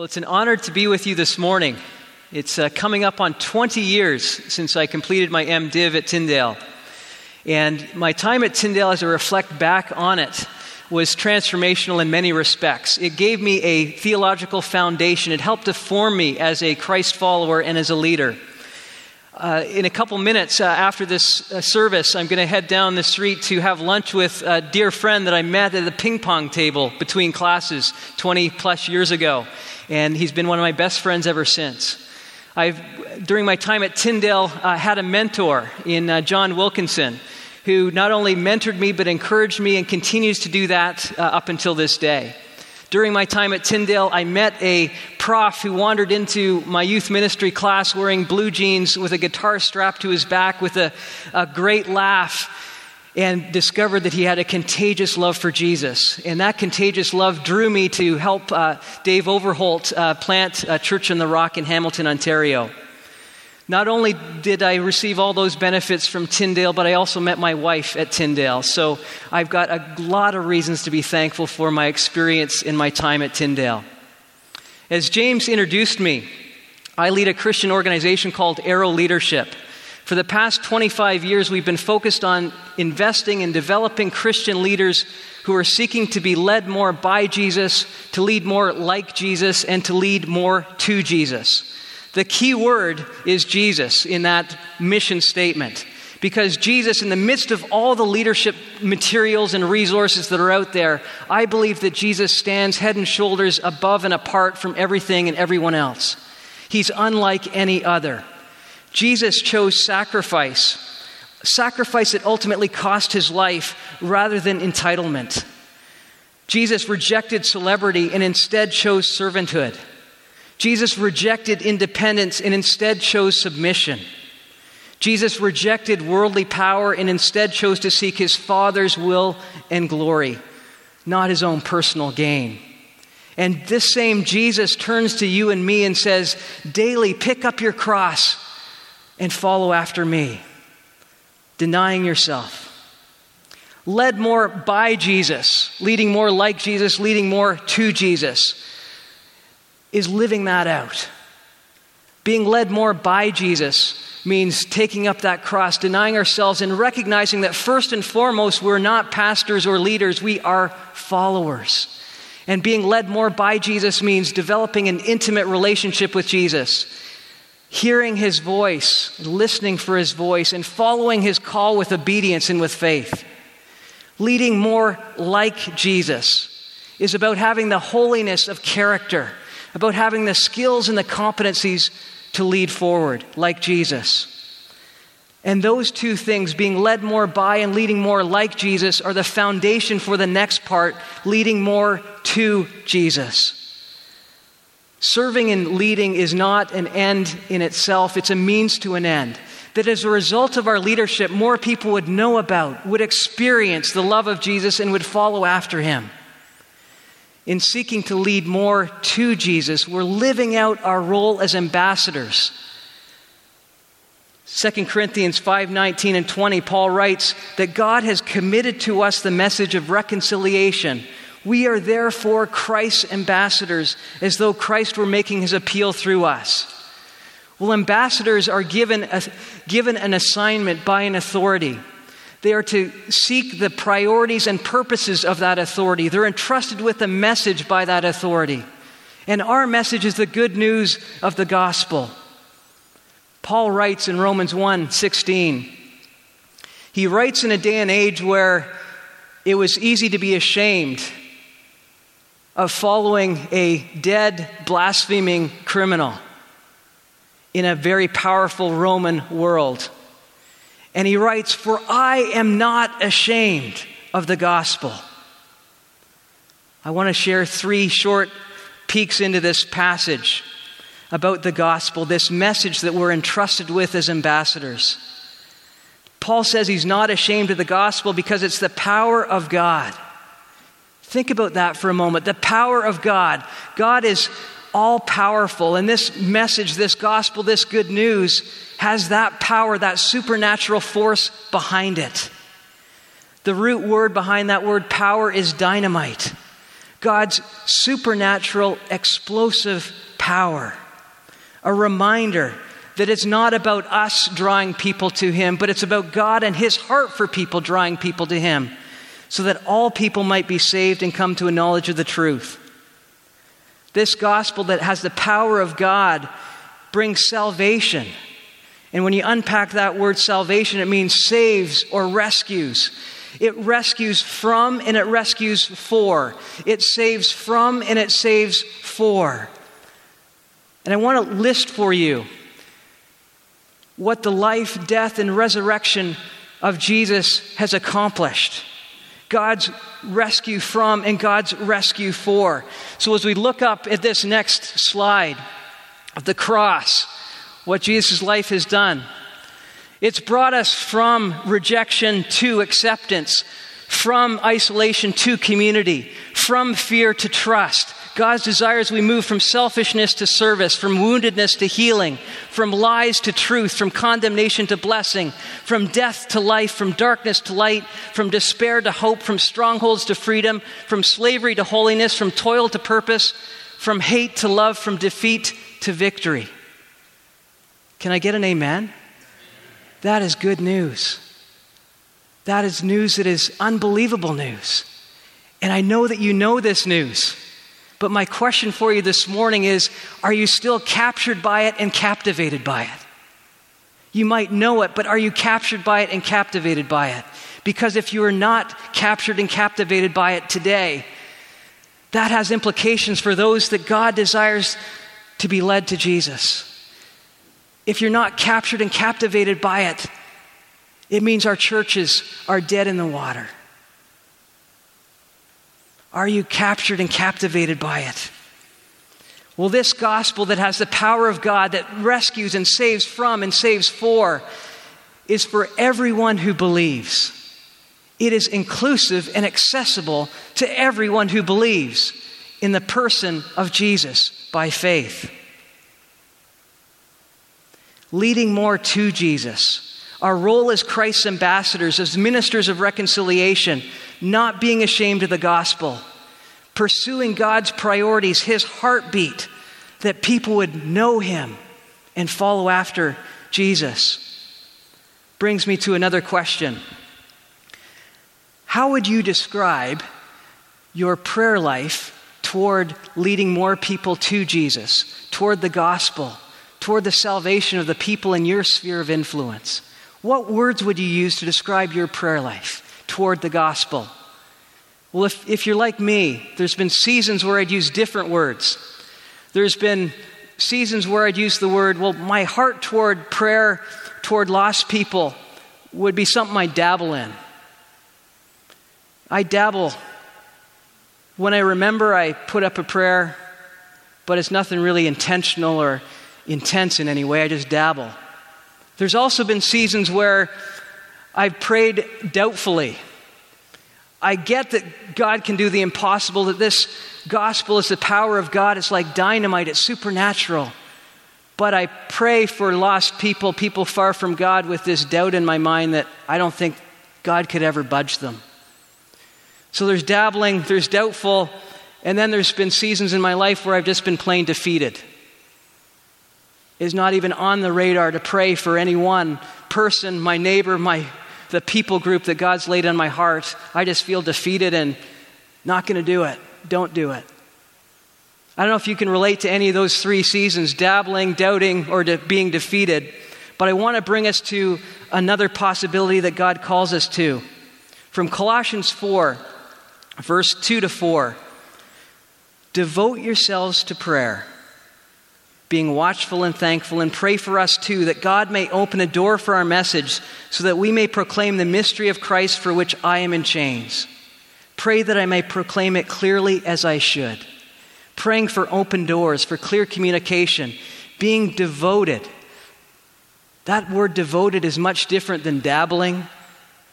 Well, it's an honor to be with you this morning. It's uh, coming up on 20 years since I completed my MDiv at Tyndale. And my time at Tyndale, as I reflect back on it, was transformational in many respects. It gave me a theological foundation, it helped to form me as a Christ follower and as a leader. Uh, in a couple minutes uh, after this uh, service, I'm going to head down the street to have lunch with a dear friend that I met at the ping pong table between classes 20 plus years ago. And he's been one of my best friends ever since. I've, during my time at Tyndale, uh, had a mentor in uh, John Wilkinson who not only mentored me but encouraged me and continues to do that uh, up until this day. During my time at Tyndale, I met a prof who wandered into my youth ministry class wearing blue jeans with a guitar strapped to his back with a, a great laugh and discovered that he had a contagious love for Jesus. And that contagious love drew me to help uh, Dave Overholt uh, plant a church in the rock in Hamilton, Ontario. Not only did I receive all those benefits from Tyndale, but I also met my wife at Tyndale. So I've got a lot of reasons to be thankful for my experience in my time at Tyndale. As James introduced me, I lead a Christian organization called Arrow Leadership. For the past 25 years, we've been focused on investing in developing Christian leaders who are seeking to be led more by Jesus, to lead more like Jesus, and to lead more to Jesus. The key word is Jesus in that mission statement. Because Jesus, in the midst of all the leadership materials and resources that are out there, I believe that Jesus stands head and shoulders above and apart from everything and everyone else. He's unlike any other. Jesus chose sacrifice, sacrifice that ultimately cost his life rather than entitlement. Jesus rejected celebrity and instead chose servanthood. Jesus rejected independence and instead chose submission. Jesus rejected worldly power and instead chose to seek his Father's will and glory, not his own personal gain. And this same Jesus turns to you and me and says, Daily pick up your cross and follow after me, denying yourself. Led more by Jesus, leading more like Jesus, leading more to Jesus is living that out. Being led more by Jesus means taking up that cross, denying ourselves, and recognizing that first and foremost, we're not pastors or leaders, we are followers. And being led more by Jesus means developing an intimate relationship with Jesus, hearing his voice, listening for his voice, and following his call with obedience and with faith. Leading more like Jesus is about having the holiness of character about having the skills and the competencies to lead forward like Jesus. And those two things, being led more by and leading more like Jesus, are the foundation for the next part, leading more to Jesus. Serving and leading is not an end in itself, it's a means to an end. That as a result of our leadership, more people would know about, would experience the love of Jesus, and would follow after him in seeking to lead more to Jesus, we're living out our role as ambassadors. 2 Corinthians 5:19 and 20 Paul writes that God has committed to us the message of reconciliation. We are therefore Christ's ambassadors as though Christ were making his appeal through us. Well, ambassadors are given, a, given an assignment by an authority. They are to seek the priorities and purposes of that authority. They're entrusted with a message by that authority. And our message is the good news of the gospel. Paul writes in Romans 1 16. He writes in a day and age where it was easy to be ashamed of following a dead, blaspheming criminal in a very powerful Roman world. And he writes, For I am not ashamed of the gospel. I want to share three short peeks into this passage about the gospel, this message that we're entrusted with as ambassadors. Paul says he's not ashamed of the gospel because it's the power of God. Think about that for a moment. The power of God. God is all powerful. And this message, this gospel, this good news has that power, that supernatural force behind it. The root word behind that word power is dynamite. God's supernatural, explosive power. A reminder that it's not about us drawing people to Him, but it's about God and His heart for people drawing people to Him, so that all people might be saved and come to a knowledge of the truth. This gospel that has the power of God brings salvation. And when you unpack that word salvation, it means saves or rescues. It rescues from and it rescues for. It saves from and it saves for. And I want to list for you what the life, death, and resurrection of Jesus has accomplished. God's rescue from and God's rescue for. So, as we look up at this next slide of the cross, what Jesus' life has done, it's brought us from rejection to acceptance, from isolation to community, from fear to trust. God's desire desires we move from selfishness to service, from woundedness to healing, from lies to truth, from condemnation to blessing, from death to life, from darkness to light, from despair to hope, from strongholds to freedom, from slavery to holiness, from toil to purpose, from hate to love, from defeat to victory. Can I get an amen? That is good news. That is news that is unbelievable news. And I know that you know this news. But my question for you this morning is are you still captured by it and captivated by it? You might know it, but are you captured by it and captivated by it? Because if you are not captured and captivated by it today, that has implications for those that God desires to be led to Jesus. If you're not captured and captivated by it, it means our churches are dead in the water. Are you captured and captivated by it? Well, this gospel that has the power of God that rescues and saves from and saves for is for everyone who believes. It is inclusive and accessible to everyone who believes in the person of Jesus by faith. Leading more to Jesus. Our role as Christ's ambassadors, as ministers of reconciliation, not being ashamed of the gospel, pursuing God's priorities, His heartbeat, that people would know Him and follow after Jesus. Brings me to another question How would you describe your prayer life toward leading more people to Jesus, toward the gospel, toward the salvation of the people in your sphere of influence? What words would you use to describe your prayer life? Toward the gospel? Well, if, if you're like me, there's been seasons where I'd use different words. There's been seasons where I'd use the word, well, my heart toward prayer toward lost people would be something I dabble in. I dabble. When I remember, I put up a prayer, but it's nothing really intentional or intense in any way. I just dabble. There's also been seasons where I've prayed doubtfully. I get that God can do the impossible, that this gospel is the power of God. It's like dynamite, it's supernatural. But I pray for lost people, people far from God, with this doubt in my mind that I don't think God could ever budge them. So there's dabbling, there's doubtful, and then there's been seasons in my life where I've just been plain defeated. It's not even on the radar to pray for any one person, my neighbor, my the people group that God's laid on my heart, I just feel defeated and not going to do it. Don't do it. I don't know if you can relate to any of those three seasons dabbling, doubting, or de- being defeated. But I want to bring us to another possibility that God calls us to. From Colossians 4, verse 2 to 4 Devote yourselves to prayer being watchful and thankful, and pray for us too, that God may open a door for our message so that we may proclaim the mystery of Christ for which I am in chains. Pray that I may proclaim it clearly as I should. Praying for open doors, for clear communication, being devoted. That word devoted is much different than dabbling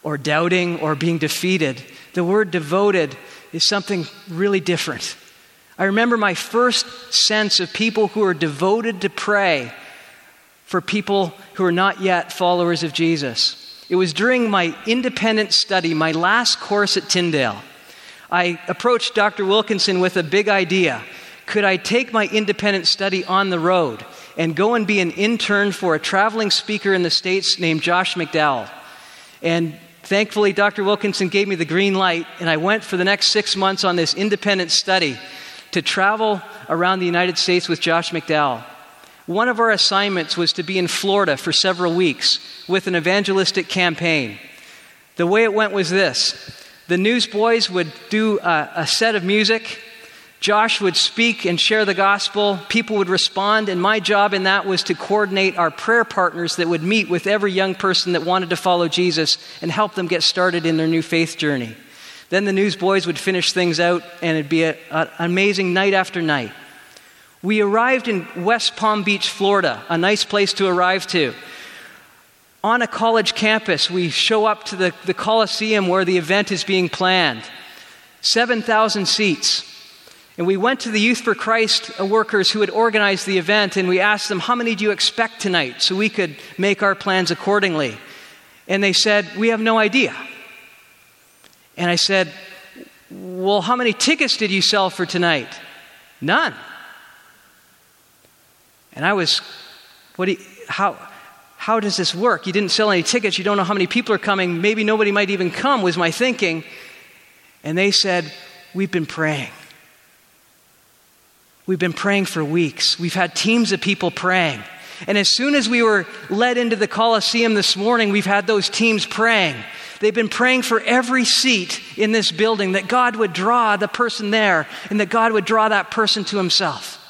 or doubting or being defeated. The word devoted is something really different. I remember my first sense of people who are devoted to pray for people who are not yet followers of Jesus. It was during my independent study, my last course at Tyndale. I approached Dr. Wilkinson with a big idea. Could I take my independent study on the road and go and be an intern for a traveling speaker in the States named Josh McDowell? And thankfully, Dr. Wilkinson gave me the green light, and I went for the next six months on this independent study to travel around the United States with Josh McDowell. One of our assignments was to be in Florida for several weeks with an evangelistic campaign. The way it went was this the newsboys would do a, a set of music. Josh would speak and share the gospel. People would respond, and my job in that was to coordinate our prayer partners that would meet with every young person that wanted to follow Jesus and help them get started in their new faith journey. Then the newsboys would finish things out, and it'd be an amazing night after night. We arrived in West Palm Beach, Florida, a nice place to arrive to. On a college campus, we show up to the, the Coliseum where the event is being planned 7,000 seats. And we went to the Youth for Christ workers who had organized the event and we asked them, How many do you expect tonight? so we could make our plans accordingly. And they said, We have no idea. And I said, Well, how many tickets did you sell for tonight? None. And I was, What do you, how, how does this work? You didn't sell any tickets. You don't know how many people are coming. Maybe nobody might even come, was my thinking. And they said, We've been praying. We've been praying for weeks. We've had teams of people praying. And as soon as we were led into the Coliseum this morning, we've had those teams praying. They've been praying for every seat in this building that God would draw the person there and that God would draw that person to himself.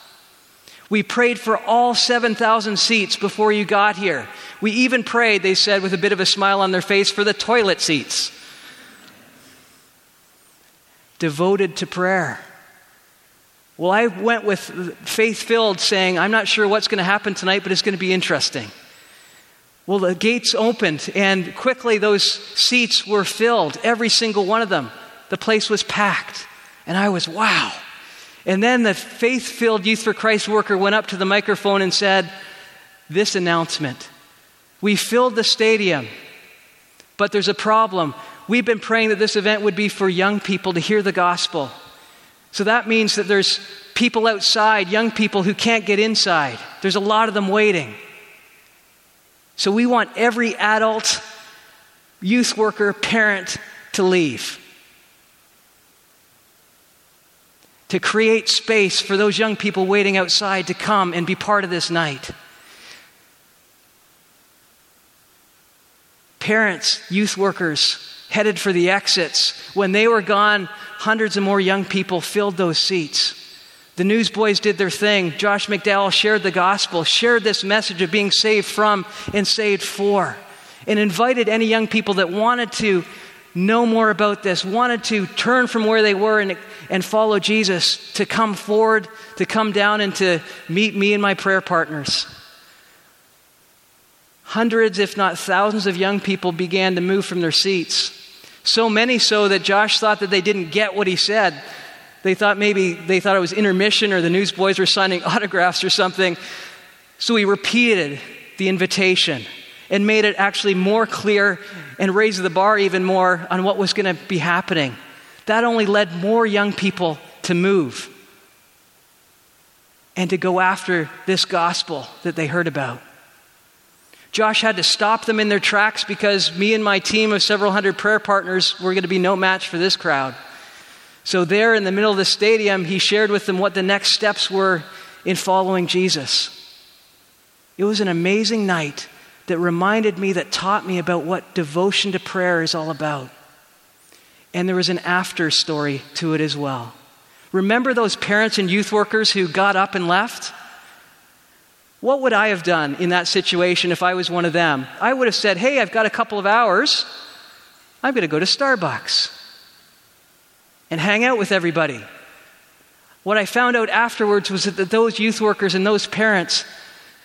We prayed for all 7,000 seats before you got here. We even prayed, they said, with a bit of a smile on their face, for the toilet seats. Devoted to prayer. Well, I went with faith filled, saying, I'm not sure what's going to happen tonight, but it's going to be interesting. Well, the gates opened, and quickly those seats were filled, every single one of them. The place was packed. And I was, wow. And then the faith filled Youth for Christ worker went up to the microphone and said, This announcement. We filled the stadium, but there's a problem. We've been praying that this event would be for young people to hear the gospel. So that means that there's people outside, young people who can't get inside. There's a lot of them waiting. So we want every adult, youth worker, parent to leave. To create space for those young people waiting outside to come and be part of this night. Parents, youth workers headed for the exits. When they were gone, hundreds of more young people filled those seats. The newsboys did their thing. Josh McDowell shared the gospel, shared this message of being saved from and saved for, and invited any young people that wanted to know more about this, wanted to turn from where they were and, and follow Jesus, to come forward, to come down and to meet me and my prayer partners. Hundreds, if not thousands, of young people began to move from their seats. So many so that Josh thought that they didn't get what he said. They thought maybe they thought it was intermission or the newsboys were signing autographs or something. So he repeated the invitation and made it actually more clear and raised the bar even more on what was going to be happening. That only led more young people to move and to go after this gospel that they heard about. Josh had to stop them in their tracks because me and my team of several hundred prayer partners were going to be no match for this crowd. So, there in the middle of the stadium, he shared with them what the next steps were in following Jesus. It was an amazing night that reminded me, that taught me about what devotion to prayer is all about. And there was an after story to it as well. Remember those parents and youth workers who got up and left? What would I have done in that situation if I was one of them? I would have said, Hey, I've got a couple of hours. I'm going to go to Starbucks and hang out with everybody. What I found out afterwards was that those youth workers and those parents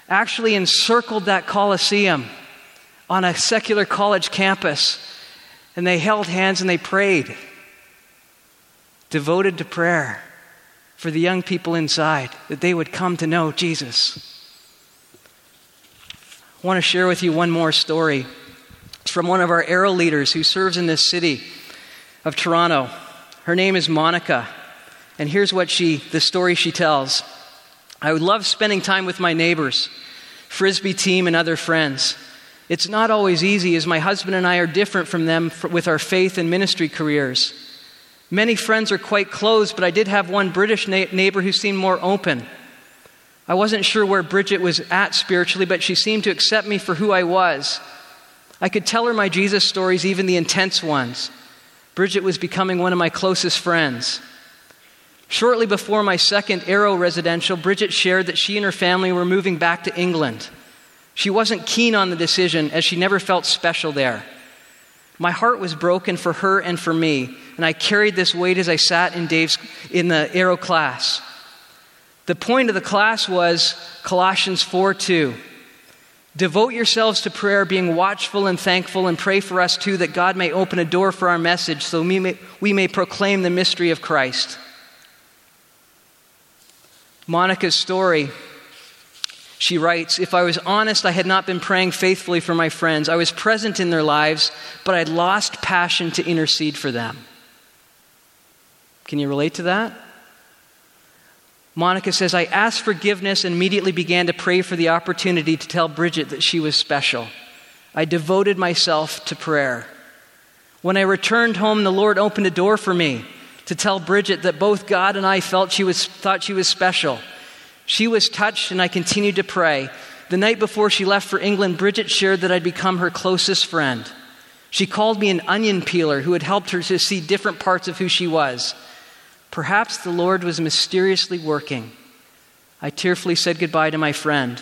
actually encircled that Coliseum on a secular college campus and they held hands and they prayed, devoted to prayer for the young people inside, that they would come to know Jesus. I want to share with you one more story. It's from one of our Arrow leaders who serves in this city of Toronto. Her name is Monica. And here's what she, the story she tells. I would love spending time with my neighbors, frisbee team, and other friends. It's not always easy as my husband and I are different from them with our faith and ministry careers. Many friends are quite close, but I did have one British na- neighbor who seemed more open. I wasn't sure where Bridget was at spiritually, but she seemed to accept me for who I was. I could tell her my Jesus stories, even the intense ones. Bridget was becoming one of my closest friends. Shortly before my second Arrow residential, Bridget shared that she and her family were moving back to England. She wasn't keen on the decision as she never felt special there. My heart was broken for her and for me, and I carried this weight as I sat in Dave's in the Arrow class. The point of the class was Colossians 4 2. Devote yourselves to prayer, being watchful and thankful, and pray for us too that God may open a door for our message so we may, we may proclaim the mystery of Christ. Monica's story she writes If I was honest, I had not been praying faithfully for my friends. I was present in their lives, but I'd lost passion to intercede for them. Can you relate to that? Monica says, I asked forgiveness and immediately began to pray for the opportunity to tell Bridget that she was special. I devoted myself to prayer. When I returned home, the Lord opened a door for me to tell Bridget that both God and I felt she was, thought she was special. She was touched, and I continued to pray. The night before she left for England, Bridget shared that I'd become her closest friend. She called me an onion peeler who had helped her to see different parts of who she was. Perhaps the Lord was mysteriously working. I tearfully said goodbye to my friend.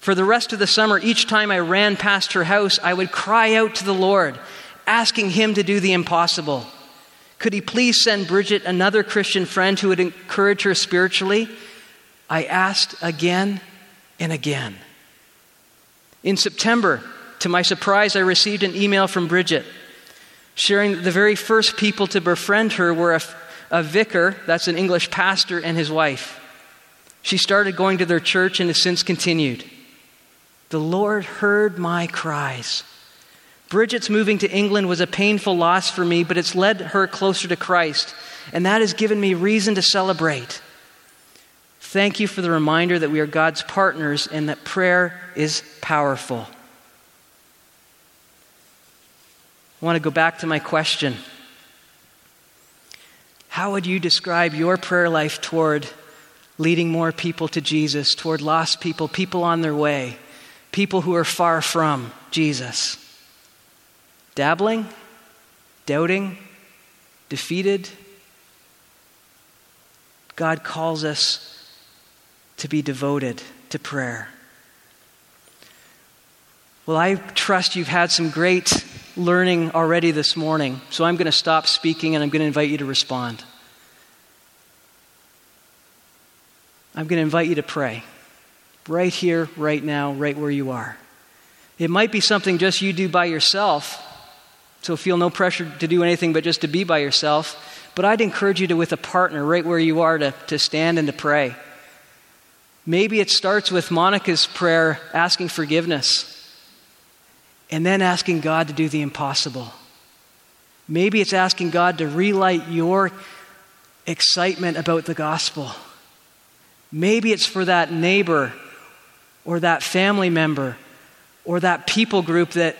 For the rest of the summer, each time I ran past her house, I would cry out to the Lord, asking Him to do the impossible. Could He please send Bridget another Christian friend who would encourage her spiritually? I asked again and again. In September, to my surprise, I received an email from Bridget sharing that the very first people to befriend her were a, a vicar, that's an English pastor, and his wife. She started going to their church and has since continued. The Lord heard my cries. Bridget's moving to England was a painful loss for me, but it's led her closer to Christ, and that has given me reason to celebrate. Thank you for the reminder that we are God's partners and that prayer is powerful. I want to go back to my question. How would you describe your prayer life toward leading more people to Jesus, toward lost people, people on their way, people who are far from Jesus? Dabbling? Doubting? Defeated? God calls us to be devoted to prayer. Well, I trust you've had some great learning already this morning, so I'm going to stop speaking and I'm going to invite you to respond. I'm going to invite you to pray right here, right now, right where you are. It might be something just you do by yourself, so feel no pressure to do anything but just to be by yourself. But I'd encourage you to, with a partner right where you are, to, to stand and to pray. Maybe it starts with Monica's prayer asking forgiveness and then asking God to do the impossible. Maybe it's asking God to relight your excitement about the gospel. Maybe it's for that neighbor or that family member or that people group that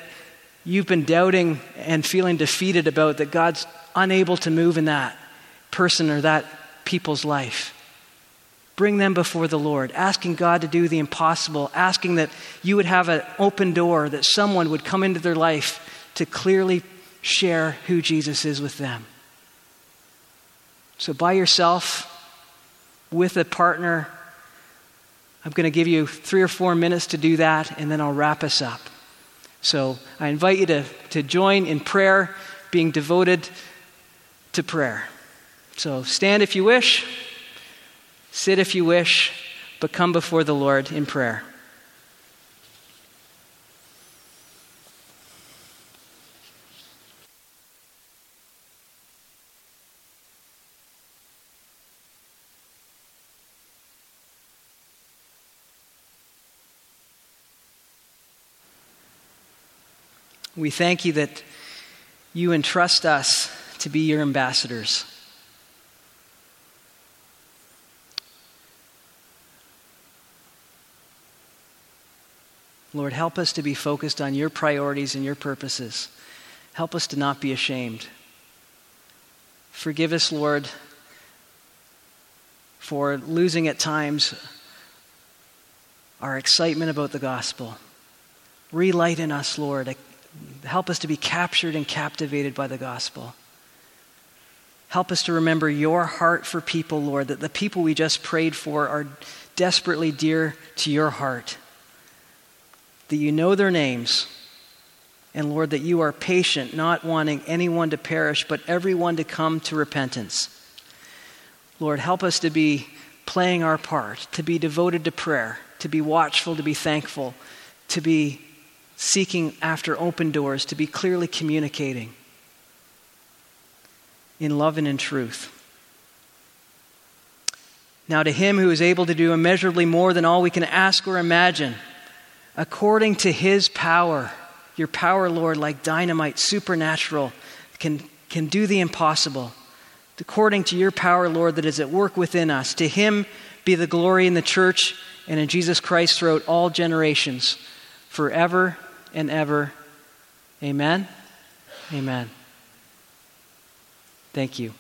you've been doubting and feeling defeated about that God's unable to move in that person or that people's life. Bring them before the Lord, asking God to do the impossible, asking that you would have an open door, that someone would come into their life to clearly share who Jesus is with them. So, by yourself, with a partner, I'm going to give you three or four minutes to do that, and then I'll wrap us up. So, I invite you to, to join in prayer, being devoted to prayer. So, stand if you wish. Sit if you wish, but come before the Lord in prayer. We thank you that you entrust us to be your ambassadors. Lord, help us to be focused on your priorities and your purposes. Help us to not be ashamed. Forgive us, Lord, for losing at times our excitement about the gospel. Relight in us, Lord. Help us to be captured and captivated by the gospel. Help us to remember your heart for people, Lord, that the people we just prayed for are desperately dear to your heart. That you know their names. And Lord, that you are patient, not wanting anyone to perish, but everyone to come to repentance. Lord, help us to be playing our part, to be devoted to prayer, to be watchful, to be thankful, to be seeking after open doors, to be clearly communicating in love and in truth. Now, to him who is able to do immeasurably more than all we can ask or imagine, according to his power, your power, Lord, like dynamite, supernatural, can, can do the impossible according to your power, Lord, that is at work within us. To him be the glory in the church and in Jesus Christ throughout all generations, forever and ever. Amen. Amen. Thank you.